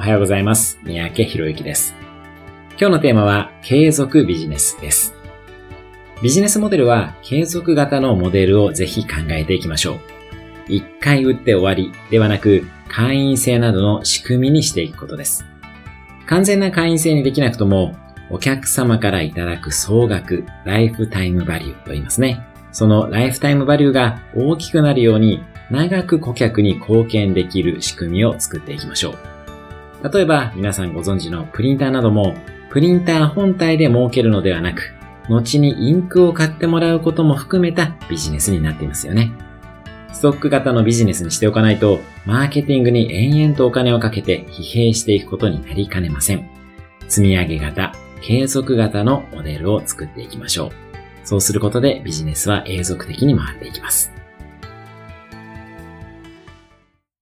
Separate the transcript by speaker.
Speaker 1: おはようございます。三宅博之です。今日のテーマは、継続ビジネスです。ビジネスモデルは、継続型のモデルをぜひ考えていきましょう。一回売って終わりではなく、会員制などの仕組みにしていくことです。完全な会員制にできなくとも、お客様からいただく総額、ライフタイムバリューと言いますね。そのライフタイムバリューが大きくなるように、長く顧客に貢献できる仕組みを作っていきましょう。例えば、皆さんご存知のプリンターなども、プリンター本体で儲けるのではなく、後にインクを買ってもらうことも含めたビジネスになっていますよね。ストック型のビジネスにしておかないと、マーケティングに延々とお金をかけて疲弊していくことになりかねません。積み上げ型、継続型のモデルを作っていきましょう。そうすることでビジネスは永続的に回っていきます。